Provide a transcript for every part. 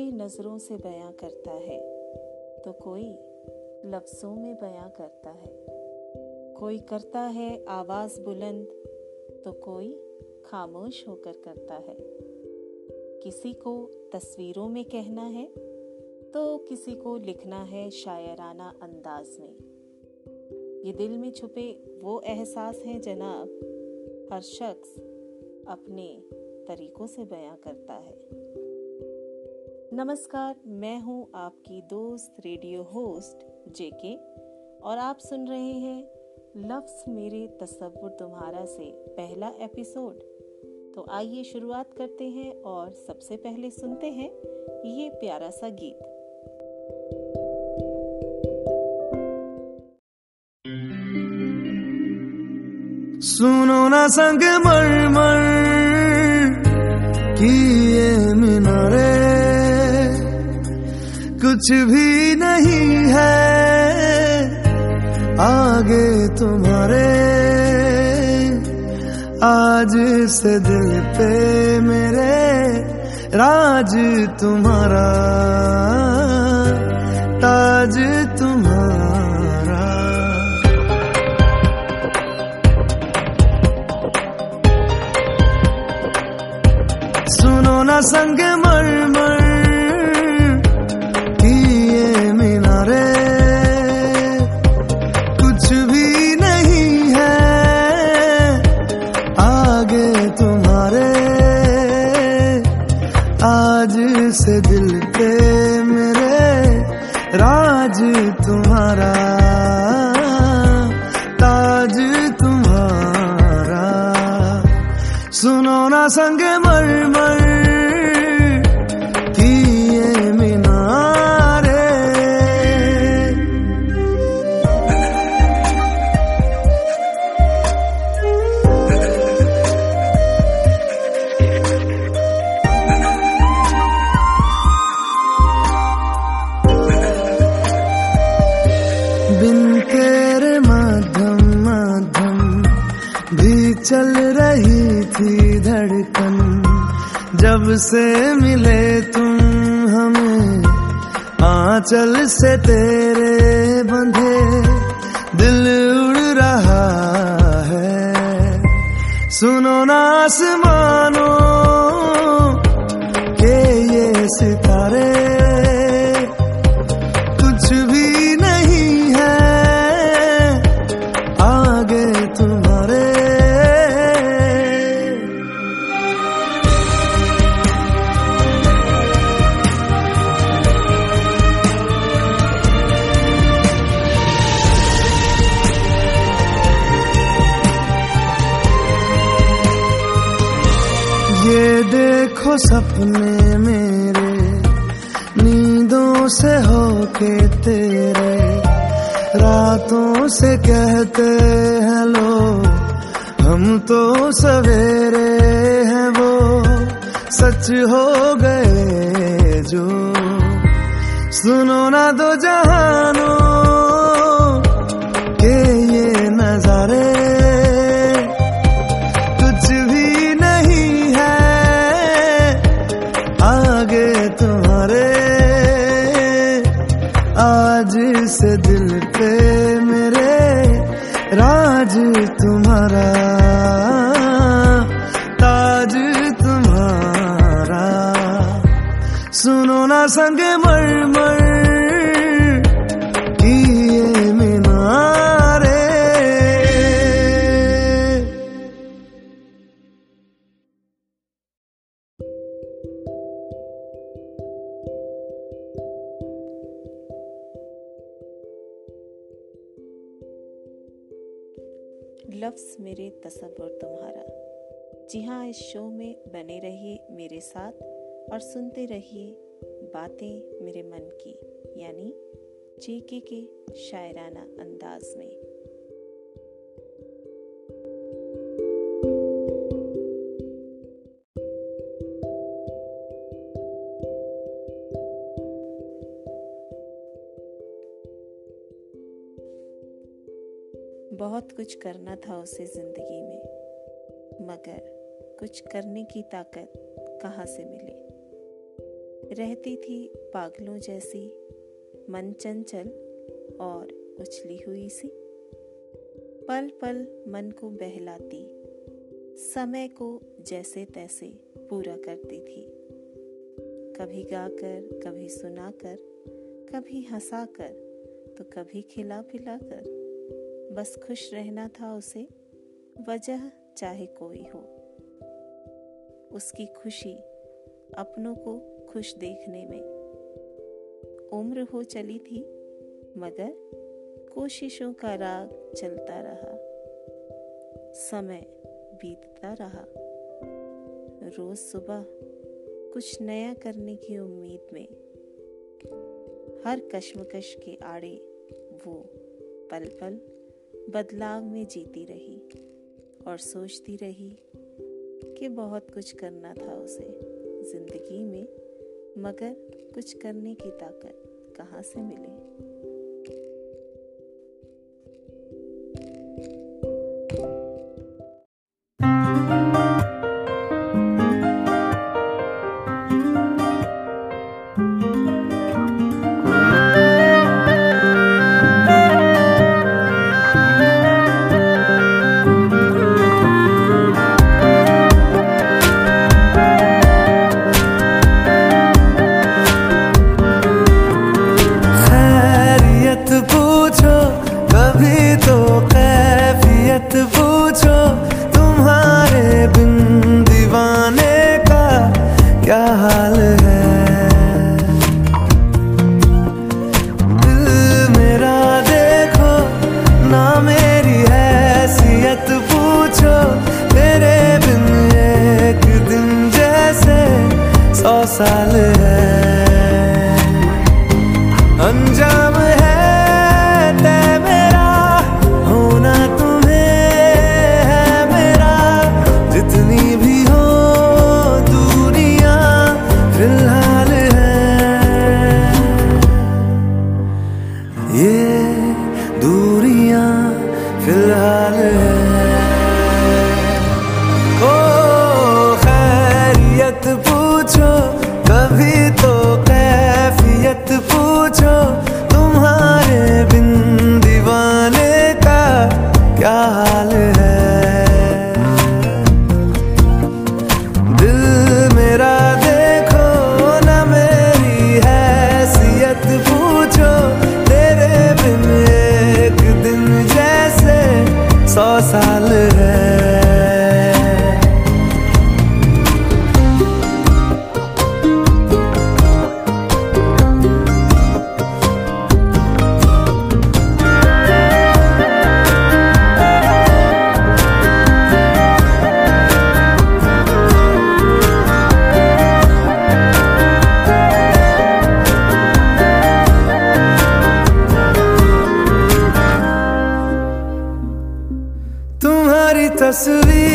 कोई नज़रों से बयां करता है तो कोई लफ्ज़ों में बयां करता है। कोई करता है आवाज़ बुलंद तो कोई खामोश होकर करता है। किसी को तस्वीरों में कहना है तो किसी को लिखना है शायराना अंदाज में। ये दिल में छुपे वो एहसास हैं, जनाब, हर शख्स अपने तरीकों से बयां करता है। नमस्कार, मैं हूँ आपकी दोस्त रेडियो होस्ट जेके, और आप सुन रहे हैं लफ्स मेरे तस्वुर तुम्हारा से पहला एपिसोड। तो आइए शुरुआत करते हैं और सबसे पहले सुनते हैं ये प्यारा सा गीत। सुनो ना संग मर मर किए कुछ भी नहीं है। आगे तुम्हारे आज से दिल पे मेरे राज तुम्हारा। तेरे माध्यम माध्यम भी चल रही थी धड़कन। जब से मिले तुम हमें, आंचल से तेरे बंधे दिल उड़ रहा है। सुनो ना आसमानों देखो सपने मेरे, नींदों से होके तेरे, रातों से कहते हैं लो हम तो सवेरे हैं वो, सच हो गए जो, सुनो ना दो जहानों। आज से दिल पे मेरे राज तुम्हारा ताज तुम्हारा। सुनो ना संग मर मर लफ्स मेरे तस्वुर तुम्हारा। जी हाँ इस शो में बने रहिए मेरे साथ और सुनते रहिए बातें मेरे मन की, यानी जेके के शायराना अंदाज में। बहुत कुछ करना था उसे ज़िंदगी में, मगर कुछ करने की ताकत कहाँ से मिले? रहती थी पागलों जैसी, मन चंचल और उछली हुई सी। पल पल मन को बहलाती, समय को जैसे तैसे पूरा करती थी। कभी गाकर, कभी सुनाकर, कभी हंसाकर तो कभी खिला पिला पिलाकर बस खुश रहना था उसे। वजह चाहे कोई हो। उसकी खुशी अपनों को खुश देखने में। उम्र हो चली थी, मगर कोशिशों का राग चलता रहा। समय बीतता रहा। रोज सुबह कुछ नया करने की उम्मीद में हर कश्मकश के आड़े वो पल पल बदलाव में जीती रही और सोचती रही कि बहुत कुछ करना था उसे ज़िंदगी में, मगर कुछ करने की ताकत कहाँ से मिले? साल है। अंजाम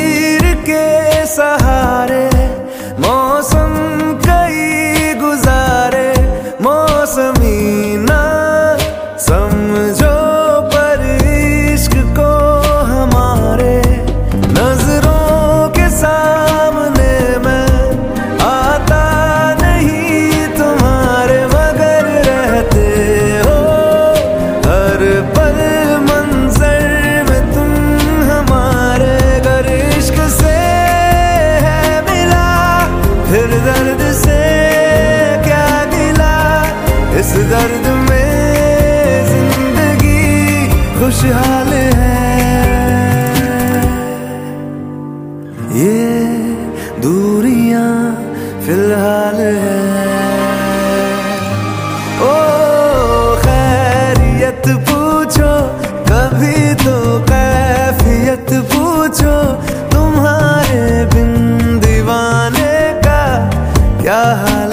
तस्वीर के सहारे दर्द में ज़िंदगी खुशहाल है। ये दूरियाँ फ़िलहाल है। ओ, खैरियत पूछो, कभी तो कैफियत पूछो, तुम्हारे बिन दीवाने का क्या हाल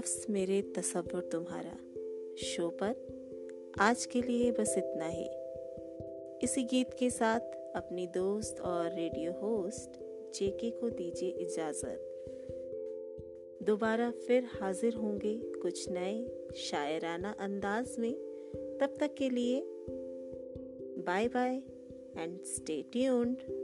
लफ्स मेरे तस्वुर तुम्हारा। शो पर आज के लिए बस इतना ही। इसी गीत के साथ अपनी दोस्त और रेडियो होस्ट जेके को दीजिए इजाज़त। दोबारा फिर हाजिर होंगे कुछ नए शायराना अंदाज में। तब तक के लिए bye bye and stay tuned.